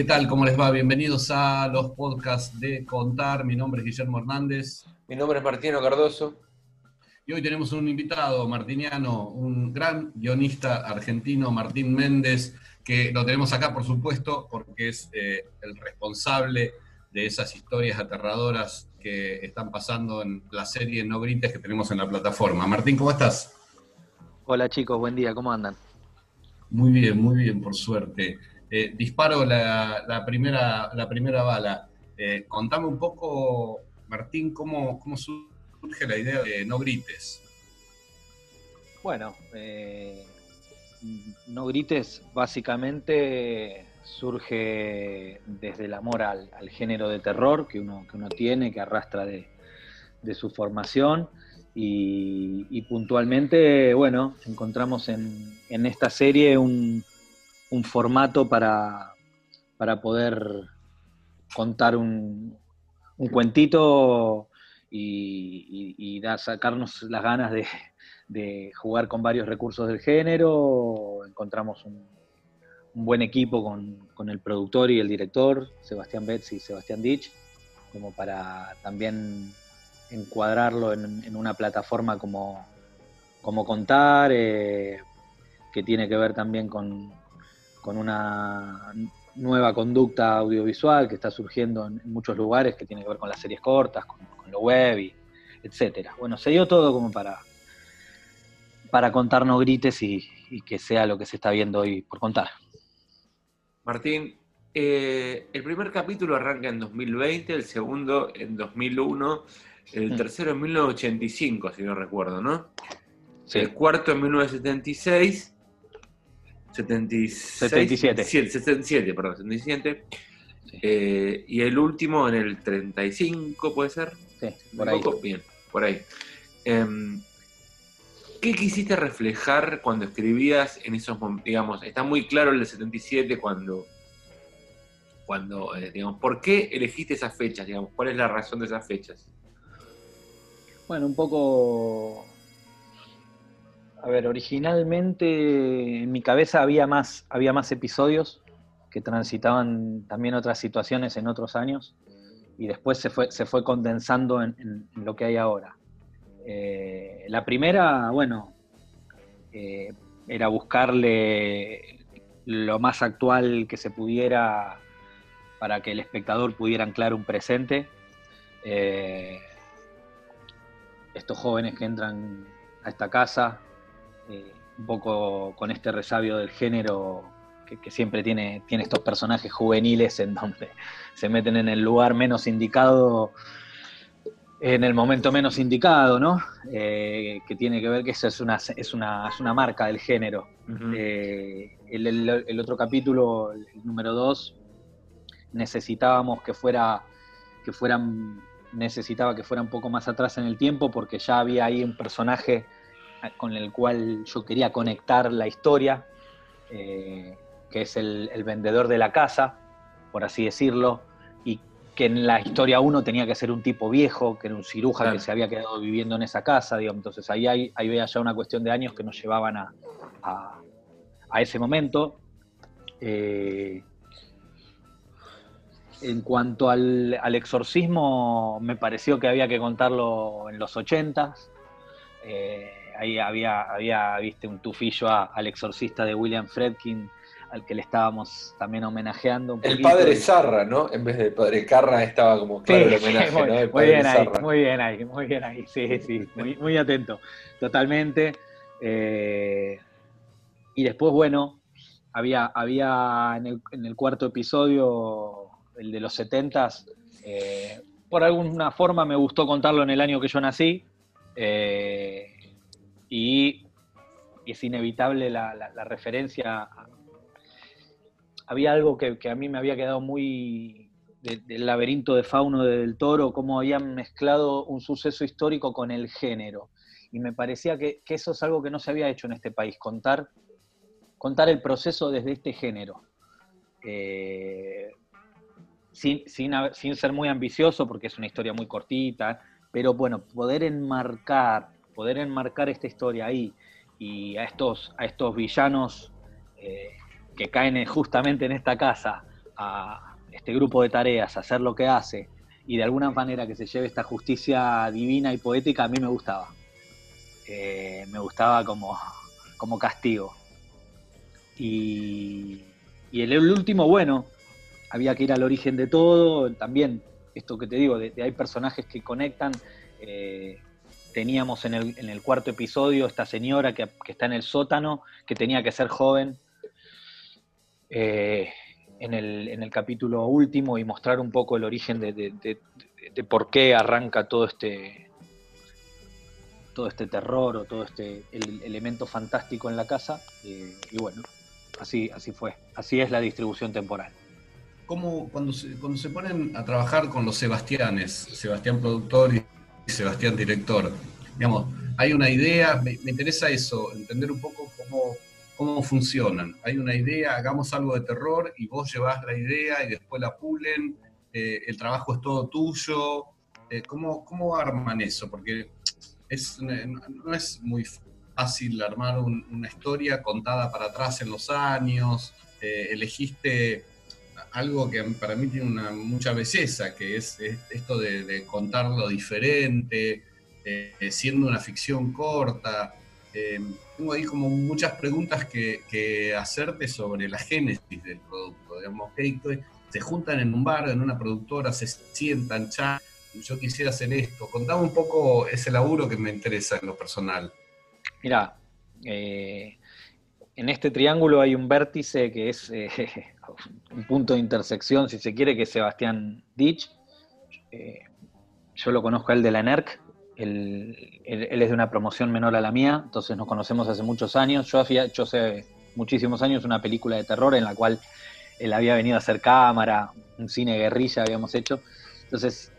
¿Qué tal? ¿Cómo les va? Bienvenidos a los podcasts de Contar. Mi nombre es Guillermo Hernández. Mi nombre es Martino Cardoso. Y hoy tenemos un invitado martiniano, un gran guionista argentino, Martín Méndez, que lo tenemos acá, por supuesto, porque es eh, el responsable de esas historias aterradoras que están pasando en la serie No Grites que tenemos en la plataforma. Martín, ¿cómo estás? Hola chicos, buen día, ¿cómo andan? Muy bien, muy bien, por suerte. Eh, disparo la, primera, la primera bala. Eh, contame un poco, Martín, cómo, surge la idea de No Grites. Bueno, eh, No Grites básicamente surge desde el amor al, género de terror que uno, que uno tiene, que arrastra de, su formación. Y, puntualmente, bueno, encontramos en, esta serie un, formato para, para, poder contar un, cuentito y, sacarnos las ganas de, jugar con varios recursos del género. Encontramos un, un buen equipo con, el productor y el director, Sebastián Betz y Sebastián Ditch, como para también encuadrarlo en, una plataforma como, como contar, eh, que tiene que ver también con, una nueva conducta audiovisual que está surgiendo en, muchos lugares, que tiene que ver con las series cortas, con, lo web, y etcétera. Bueno, se dio todo como para, para contarnos grites y que sea lo que se está viendo hoy por contar. Martín, eh, el primer capítulo arranca en 2020, el segundo en 2001, el mm. tercero en 1985, si no recuerdo, ¿no? El cuarto en 1976. 77. 77, perdón, 77. Eh, y el último en el 35, ¿puede ser? Sí, por ahí. Bien, por ahí. Em, ¿Qué quisiste reflejar cuando escribías en esos momentos? Digamos, está muy claro el del 77 cuando, cuando eh, digamos, ¿por qué elegiste esas fechas? Digamos, ¿cuál es la razón de esas fechas? Bueno, un poco... A ver, originalmente en mi cabeza había más, había más episodios que transitaban también otras situaciones en otros años y después se fue, se fue condensando en lo que hay ahora. Eh, la primera, bueno, eh, era buscarle lo más actual que se pudiera para que el espectador pudiera anclar un presente. Eh, estos jóvenes que entran a esta casa, un poco con este resabio del género que, que, siempre tiene, tiene estos personajes juveniles en donde se meten en el lugar menos indicado en el momento menos indicado, ¿no? Eh, que tiene que ver que esa es una, es una, es una marca del género. Eh, el, otro capítulo, el número dos, necesitábamos que fuera, que fueran, necesitaba que fuera un poco más atrás en el tiempo porque ya había ahí un personaje con el cual yo quería conectar la historia, eh, que es el, el vendedor de la casa, por así decirlo, y que en la historia uno tenía que ser un tipo viejo, que era un cirujano que se había quedado viviendo en esa casa, digamos. Entonces ahí, hay, ahí veía ya una cuestión de años que nos llevaban a, a, ese momento. Eh, en cuanto al, al, exorcismo, me pareció que había que contarlo en los ochentas. Eh, ahí había, había, viste, un tufillo al exorcista de William Fredkin al que le estábamos también homenajeando. Un el padre Zarra, ¿no? En vez del padre Carra estaba como claro el homenaje, muy, ¿no? muy bien ahí, muy bien ahí, muy bien ahí, sí, sí, muy, muy atento, totalmente. Eh, y después, bueno, había, había en, el, en el cuarto episodio, el de los setentas, eh, por alguna forma me gustó contarlo en el año que yo nací, eh, y es inevitable la, referencia había algo que, a mí me había quedado muy del laberinto de fauno del toro, cómo habían mezclado un suceso histórico con el género. Y me parecía que, eso es algo que no se había hecho en este país, contar, contar el proceso desde este género. Eh, sin, sin, ser muy ambicioso, porque es una historia muy cortita, pero bueno, poder enmarcar, poder enmarcar esta historia ahí y a estos, a estos villanos eh, que caen justamente en esta casa a este grupo de tareas a hacer lo que hace y de alguna manera que se lleve esta justicia divina y poética, a mí me gustaba. Eh, me gustaba como, como castigo. Y, y el, último, bueno, había que ir al origen de todo, también esto que te digo, de, hay personajes que conectan. Eh, teníamos en el, cuarto episodio esta señora que, está en el sótano, que tenía que ser joven. Eh, en, el, capítulo último y mostrar un poco el origen de, por qué arranca todo este todo este terror o todo este elemento fantástico en la casa eh, y bueno así así fue así es la distribución temporal como cuando se, cuando se ponen a trabajar con los Sebastianes Sebastián productor y Sebastián director digamos hay una idea me interesa eso entender un poco cómo cómo funcionan. Hay una idea, hagamos algo de terror y vos llevas la idea y después la pulen, eh, el trabajo es todo tuyo. Eh, ¿cómo, ¿cómo, arman eso? Porque es, no es muy fácil armar una historia contada para atrás en los años. Eh, elegiste algo que para mí tiene una, mucha belleza, que es, esto de, de, contarlo diferente, siendo una ficción corta. Em, tengo ahí como muchas preguntas que, hacerte sobre la génesis del producto. Digamos, que se juntan en un bar, en una productora, se sientan, ya, yo quisiera hacer esto. Contame un poco ese laburo que me interesa en lo personal. Mira, eh, en este triángulo hay un vértice que es eh, un punto de intersección, si se quiere, que es Sebastián Ditch. Eh, yo lo conozco a él de la NERC, él, es de una promoción menor a la mía, entonces nos conocemos hace muchos años. Yo había hecho hace muchísimos años una película de terror en la cual él había venido a hacer cámara, un cine guerrilla habíamos hecho. Entonces,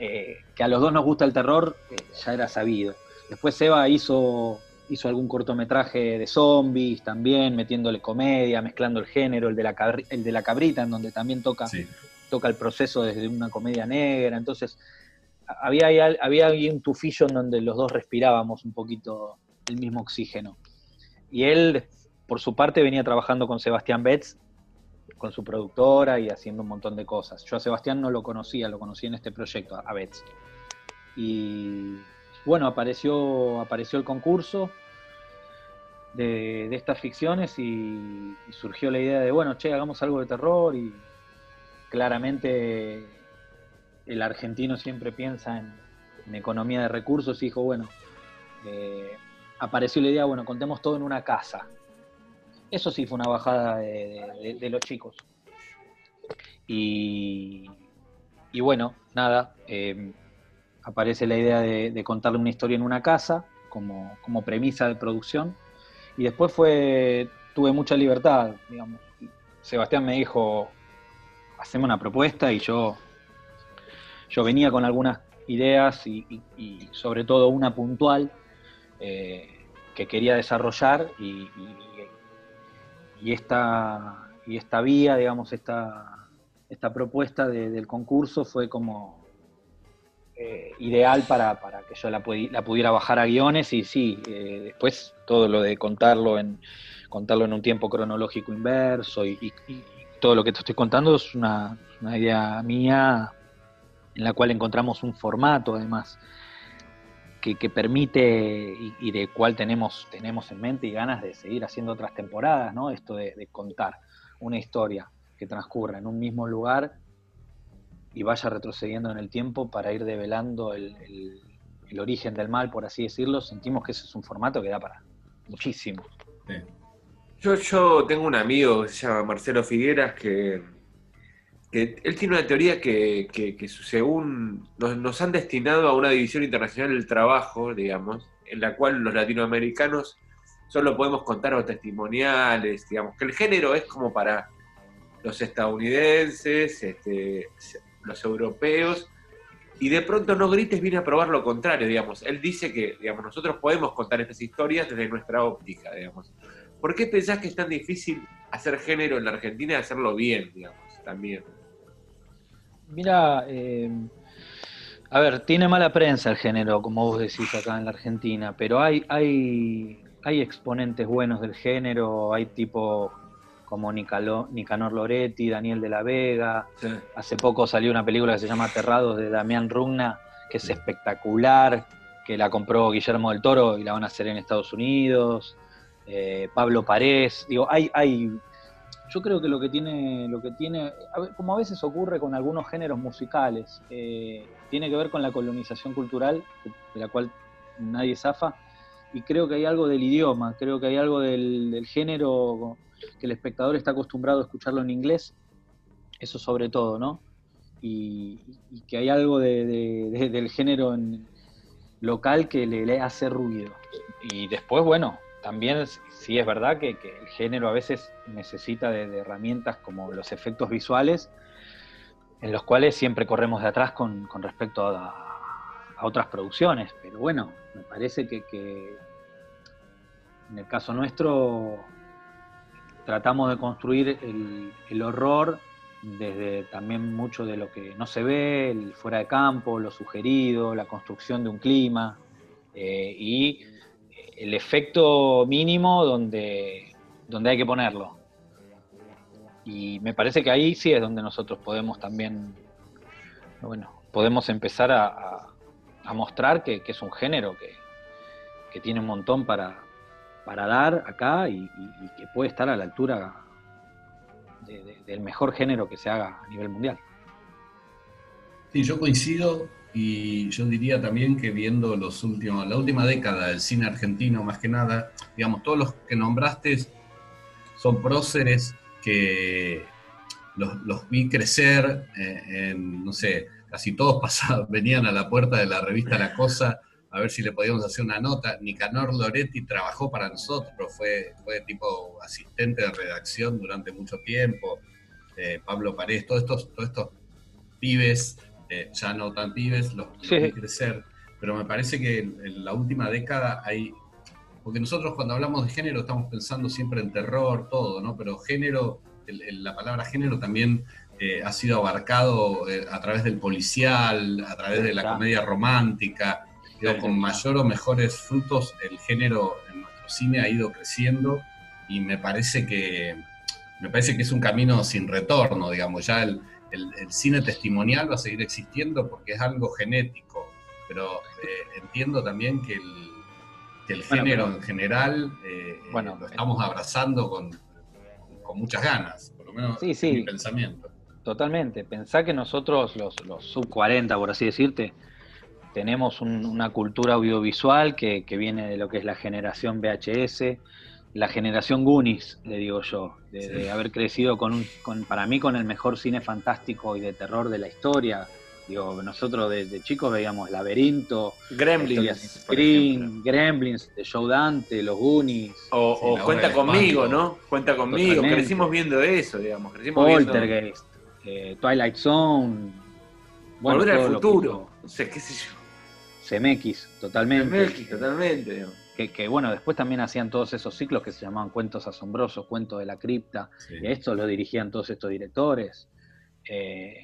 eh, que a los dos nos gusta el terror, ya era sabido. Después Seba hizo, hizo algún cortometraje de zombies también, metiéndole comedia, mezclando el género, el de la, el de la cabrita, en donde también toca, toca el proceso desde una comedia negra. Entonces, había, había ahí un tufillo en donde los dos respirábamos un poquito el mismo oxígeno. Y él, por su parte, venía trabajando con Sebastián Betts, con su productora y haciendo un montón de cosas. Yo a Sebastián no lo conocía, lo conocí en este proyecto, a Betts. Y bueno, apareció, apareció el concurso de, estas ficciones y, y, surgió la idea de, bueno, che, hagamos algo de terror y claramente el argentino siempre piensa en, economía de recursos y dijo, bueno, eh, apareció la idea, bueno, contemos todo en una casa. Eso sí fue una bajada de, los chicos. Y, bueno, nada, eh, aparece la idea de, contarle una historia en una casa como, como premisa de producción. Y después fue, tuve mucha libertad, digamos. Sebastián me dijo, hacemos una propuesta y yo yo venía con algunas ideas y, sobre todo una puntual eh, que quería desarrollar y, esta, y esta vía, digamos, esta, esta propuesta del concurso fue como eh, ideal para, que yo la, la, pudiera bajar a guiones y sí, eh, después todo lo de contarlo en, contarlo en un tiempo cronológico inverso y, todo lo que te estoy contando es una, idea mía en la cual encontramos un formato además que, permite y, de cual tenemos, tenemos en mente y ganas de seguir haciendo otras temporadas, ¿no? Esto de, contar una historia que transcurra en un mismo lugar y vaya retrocediendo en el tiempo para ir develando el, origen del mal, por así decirlo, sentimos que ese es un formato que da para muchísimo. Yo, yo tengo un amigo que se llama Marcelo Figueras que que él tiene una teoría que, según nos, han destinado a una división internacional del trabajo, digamos, en la cual los latinoamericanos solo podemos contar los testimoniales, digamos, que el género es como para los estadounidenses, este, los europeos, y de pronto no grites viene a probar lo contrario, digamos. Él dice que, digamos, nosotros podemos contar estas historias desde nuestra óptica, digamos. ¿Por qué pensás que es tan difícil hacer género en la Argentina y hacerlo bien, digamos, también? Mira, eh, a ver, tiene mala prensa el género, como vos decís acá en la Argentina, pero hay, hay, hay exponentes buenos del género, hay tipo como Nicanor Loretti, Daniel de la Vega. Hace poco salió una película que se llama Aterrados de Damián Rugna, que es espectacular, que la compró Guillermo del Toro y la van a hacer en Estados Unidos. Eh, Pablo Parés, digo, hay, hay, yo creo que lo que tiene, lo que tiene, como a veces ocurre con algunos géneros musicales, eh, tiene que ver con la colonización cultural, de la cual nadie zafa, y creo que hay algo del idioma, creo que hay algo del, género que el espectador está acostumbrado a escucharlo en inglés, eso sobre todo, ¿no? Y, que hay algo del género local que le, hace ruido. Y después, bueno, también sí es verdad que, el género a veces necesita de, herramientas como los efectos visuales, en los cuales siempre corremos de atrás con, respecto a, otras producciones. Pero bueno, me parece que, en el caso nuestro tratamos de construir el, horror desde también mucho de lo que no se ve, el fuera de campo, lo sugerido, la construcción de un clima eh, y el efecto mínimo donde, donde hay que ponerlo. Y me parece que ahí sí es donde nosotros podemos también, bueno, podemos empezar a, mostrar que, es un género que, tiene un montón para, para dar acá y, que puede estar a la altura del mejor género que se haga a nivel mundial. Sí, yo coincido y yo diría también que viendo los últimos, la última década del cine argentino más que nada, digamos, todos los que nombraste son próceres que los, vi crecer eh, en, no sé, casi todos pasaban, venían a la puerta de la revista La Cosa a ver si le podíamos hacer una nota. Nicanor Loretti trabajó para nosotros, fue, fue tipo asistente de redacción durante mucho tiempo. Eh, Pablo Parés, todos estos, todos estos pibes eh, ya no tan pibes, los, que crecer. Pero me parece que en, la última década hay. Porque nosotros cuando hablamos de género estamos pensando siempre en terror, todo, ¿no? Pero género, la palabra género también eh, ha sido abarcado a través del policial, a través de la comedia romántica. Con mayor o mejores frutos, el género en nuestro cine ha ido creciendo y me parece que me parece que es un camino sin retorno, digamos, ya el, el, cine testimonial va a seguir existiendo porque es algo genético, pero eh, entiendo también que el, género en general eh, bueno, lo estamos abrazando con, con, muchas ganas, por lo menos sí, sí, mi pensamiento. Totalmente, pensá que nosotros, los, los sub 40, por así decirte, tenemos una cultura audiovisual que, que, viene de lo que es la generación VHS, la generación Goonies, le digo yo, de, haber crecido con, un, con, para mí, con el mejor cine fantástico y de terror de la historia. Digo, nosotros desde chicos veíamos Laberinto, Gremlins, Green, Gremlins, de Joe Dante, Los Goonies. O, Cuenta conmigo, ¿no? Cuenta conmigo, crecimos viendo eso, digamos. Crecimos Poltergeist, eh, Twilight Zone. Volver al futuro, no sé, qué sé yo. CMX, totalmente. CMX, totalmente, que, bueno, después también hacían todos esos ciclos que se llamaban cuentos asombrosos, cuentos de la cripta, y esto lo dirigían todos estos directores. Eh,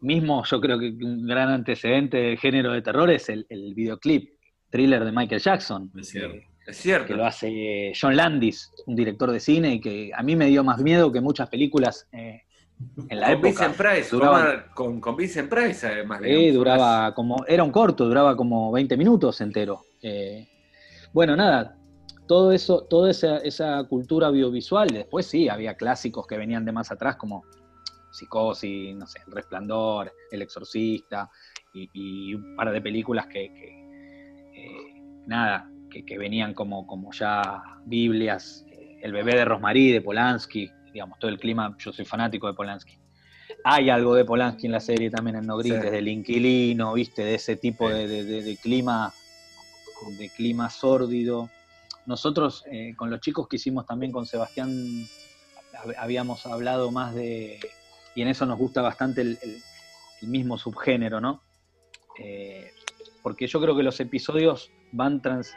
mismo yo creo que un gran antecedente del género de terror es el, videoclip, thriller de Michael Jackson. Es cierto. es cierto. Que lo hace John Landis, un director de cine, y que a mí me dio más miedo que muchas películas eh, en la época. Vincent Price, duraba, con, con Vincent Price además. Sí, duraba como, era un corto, duraba como 20 minutos entero. Eh, bueno, nada, todo eso, toda esa, cultura audiovisual, después sí, había clásicos que venían de más atrás como Psicosis, no sé, El Resplandor, El Exorcista, y, un par de películas que, eh, nada, que, venían como, como ya Biblias, El bebé de Rosmarie de Polanski, digamos, todo el clima, yo soy fanático de Polanski. Hay algo de Polanski en la serie también en No Grites, del inquilino, viste, de ese tipo de clima de clima sórdido. Nosotros eh, con los chicos que hicimos también con Sebastián habíamos hablado más de, y en eso nos gusta bastante el, mismo subgénero, ¿no? Eh, porque yo creo que los episodios van trans...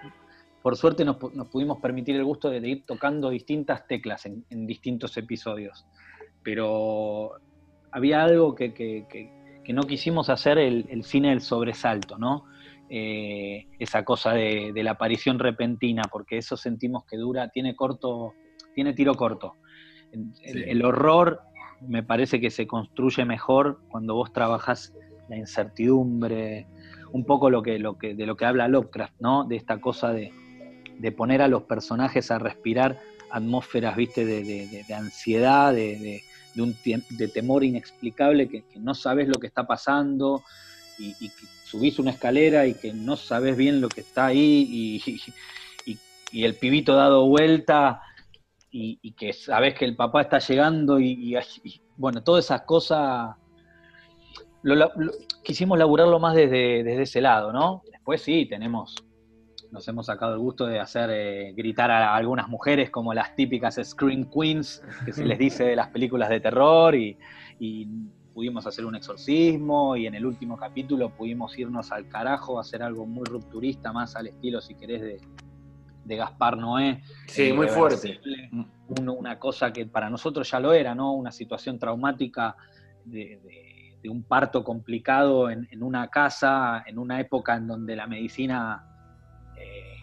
Por suerte nos, pudimos permitir el gusto de, ir tocando distintas teclas en, distintos episodios, pero había algo que, no quisimos hacer el, el, cine del sobresalto, ¿no? Eh, esa cosa de, la aparición repentina, porque eso sentimos que dura, tiene corto, tiene tiro corto. el, horror me parece que se construye mejor cuando vos trabajás la incertidumbre, un poco lo que, lo que, de lo que habla Lovecraft, ¿no? De esta cosa de, poner a los personajes a respirar atmósferas, viste, de, ansiedad, de, de temor inexplicable, que, no sabes lo que está pasando y, que subís una escalera y que no sabes bien lo que está ahí y, y el pibito dado vuelta y, que sabes que el papá está llegando y, bueno, todas esas cosas quisimos laburarlo más desde, desde, ese lado, ¿no? Después sí, tenemos, nos hemos sacado el gusto de hacer eh, gritar a algunas mujeres como las típicas Scream Queens, que se les dice de las películas de terror, y, y pudimos hacer un exorcismo, y en el último capítulo pudimos irnos al carajo, a hacer algo muy rupturista, más al estilo, si querés, de, de Gaspar Noé. Sí, eh, muy fuerte. una cosa que para nosotros ya lo era, ¿no? Una situación traumática de, un parto complicado en, una casa, en una época en donde la medicina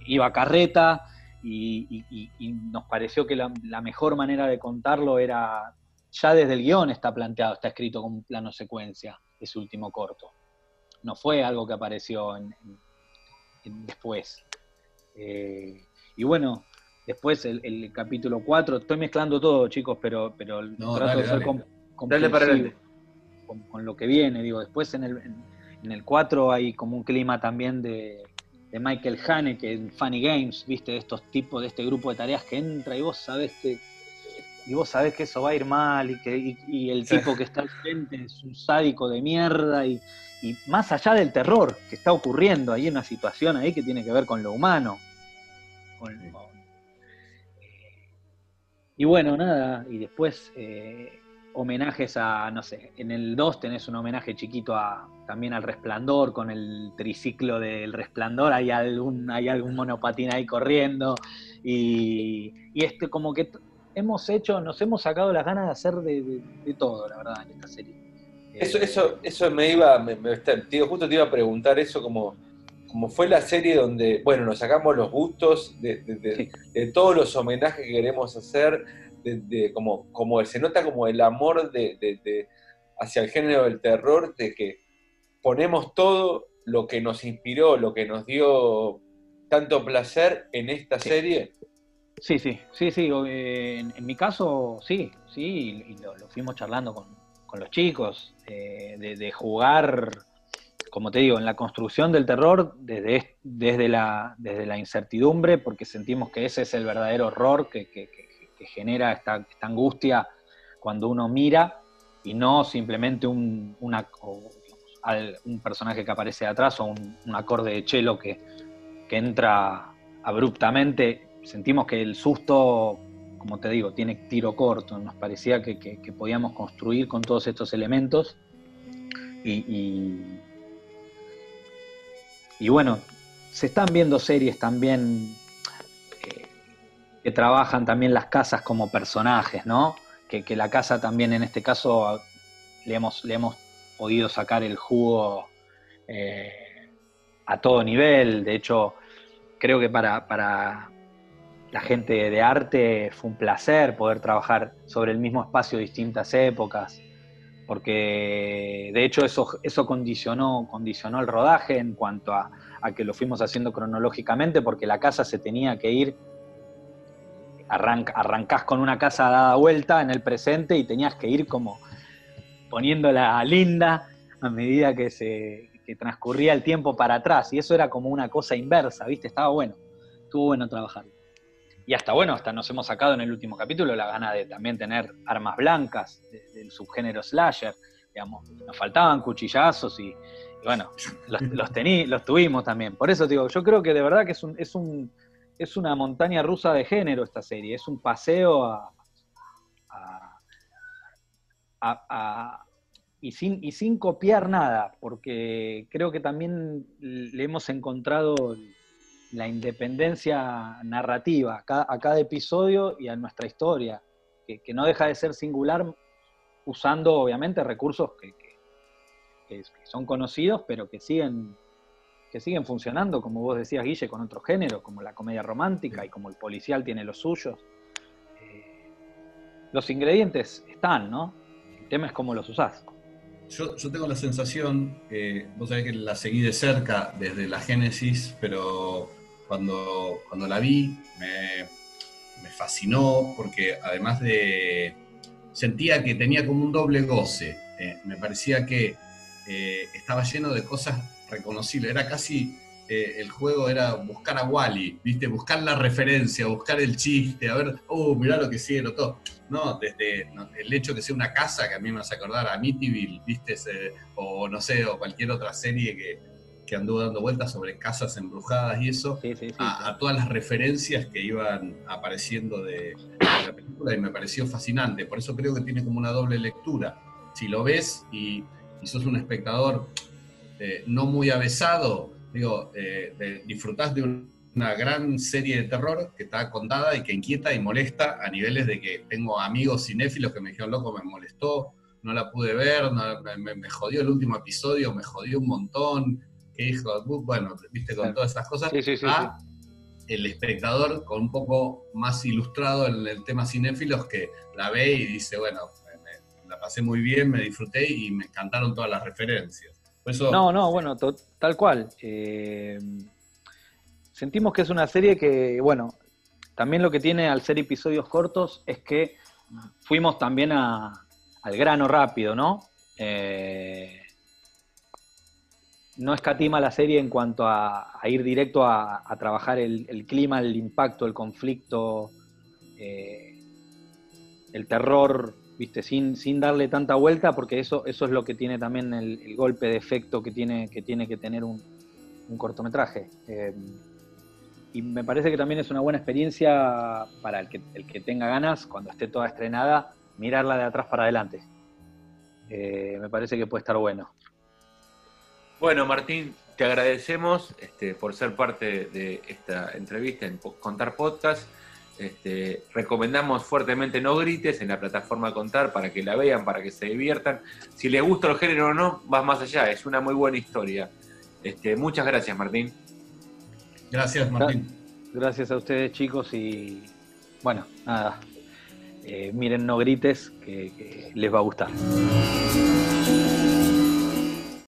iba a carreta y, nos pareció que la, mejor manera de contarlo era, ya desde el guion está planteado, está escrito como un plano secuencia, ese último corto. No fue algo que apareció en, después. Eh, y bueno, después el, capítulo 4, estoy mezclando todo, chicos, pero, pero trato de ser con, con, lo que viene. Digo, después en el, en, el 4 hay como un clima también de, de Michael Haneke en Funny Games, viste, de estos tipos, de este grupo de tareas que entra y vos sabés que y vos sabés que eso va a ir mal y que y, el tipo que está al frente es un sádico de mierda y, y, más allá del terror que está ocurriendo en una situación ahí que tiene que ver con lo humano, y bueno, nada, y después eh, homenajes a, no sé, en el 2 tenés un homenaje chiquito a, también al resplandor, con el triciclo del resplandor, hay algún, hay algún monopatín ahí corriendo, y, este como que hemos hecho, nos hemos sacado las ganas de hacer de, todo, la verdad, en esta serie. Eso, eso, eso me iba, me, justo te iba a preguntar eso como como fue la serie donde, bueno, nos sacamos los gustos de, todos los homenajes que queremos hacer, de, como, como se nota como el amor de, hacia el género del terror, de que ponemos todo lo que nos inspiró, lo que nos dio tanto placer en esta serie. Sí, sí, sí, sí. Eh, en, mi caso, sí, sí, y lo, fuimos charlando con, los chicos, eh, de, jugar como te digo, en la construcción del terror desde, desde, la, desde la incertidumbre, porque sentimos que ese es el verdadero horror que, genera esta, angustia cuando uno mira y no simplemente un, un personaje que aparece atrás o un, acorde de chelo que, entra abruptamente. Sentimos que el susto, como te digo, tiene tiro corto. Nos parecía que, podíamos construir con todos estos elementos y y bueno, se están viendo series también que trabajan también las casas como personajes, ¿no? Que, la casa también en este caso le hemos, le hemos podido sacar el jugo eh, a todo nivel. De hecho, creo que para, para la gente de arte fue un placer poder trabajar sobre el mismo espacio distintas épocas porque de hecho eso, eso condicionó, condicionó el rodaje en cuanto a, que lo fuimos haciendo cronológicamente, porque la casa se tenía que ir, arrancás con una casa dada vuelta en el presente y tenías que ir como poniéndola linda a medida que se transcurría el tiempo para atrás, y eso era como una cosa inversa, ¿viste? Estaba bueno, estuvo bueno trabajar. Y hasta bueno, hasta nos hemos sacado en el último capítulo la gana de también tener armas blancas del subgénero slasher. Digamos, nos faltaban cuchillazos y, bueno, los, los, los tuvimos también. Por eso digo, yo creo que de verdad que es es un es una montaña rusa de género esta serie, es un paseo a, y, sin, y sin copiar nada, porque creo que también le hemos encontrado la independencia narrativa a cada, episodio y a nuestra historia, que, no deja de ser singular usando obviamente recursos que, son conocidos, pero que siguen, que siguen funcionando, como vos decías, Guille, con otros géneros, como la comedia romántica y como el policial tiene los suyos. Eh, los ingredientes están, ¿no? El tema es cómo los usás. Yo, tengo la sensación, vos sabés que la seguí de cerca desde la Génesis, pero cuando, cuando la vi me, fascinó porque además de... sentía que tenía como un doble goce. Eh, me parecía que eh, estaba lleno de cosas reconocibles. Era casi eh, el juego era buscar a Wally, ¿viste? Buscar la referencia, buscar el chiste, a ver, oh, mirá lo que sigue, todo. No, desde el hecho de que sea una casa, que a mí me hace acordar a Amityville, ¿viste? o no sé, o cualquier otra serie que, que anduvo dando vueltas sobre casas embrujadas y eso, a, todas las referencias que iban apareciendo de, la película y me pareció fascinante. Por eso creo que tiene como una doble lectura. Si lo ves y, sos un espectador eh, no muy avesado, digo, eh, disfrutás de una gran serie de terror que está contada y que inquieta y molesta a niveles de que tengo amigos cinéfilos que me dijeron, loco, me molestó, no la pude ver, me, jodió el último episodio, me jodió un montón, qué hijo, bueno, viste, con todas esas cosas, a el espectador con un poco más ilustrado en el tema cinéfilos que la ve y dice, bueno, la pasé muy bien, me disfruté y me encantaron todas las referencias no, no, bueno, tal cual. Eh, sentimos que es una serie que, bueno, también lo que tiene al ser episodios cortos es que fuimos también al grano rápido, ¿no? Eh, no escatima la serie en cuanto a, ir directo a, trabajar el, clima, el impacto, el conflicto, eh, el terror ¿viste? Sin, sin darle tanta vuelta, porque eso, eso es lo que tiene también el, golpe de efecto que tiene que, tiene que tener un, cortometraje. Eh, y me parece que también es una buena experiencia para el que, el que tenga ganas, cuando esté toda estrenada, mirarla de atrás para adelante. Eh, me parece que puede estar bueno. Bueno, Martín, te agradecemos este, por ser parte de esta entrevista en Contar Podcast. Este, recomendamos fuertemente No Grites en la plataforma Contar para que la vean, para que se diviertan. Si les gusta el género o no, vas más allá, es una muy buena historia. Este, muchas gracias, Martín. Gracias, Martín. Gracias a ustedes, chicos, y bueno, nada, eh, miren No Grites, que les va a gustar.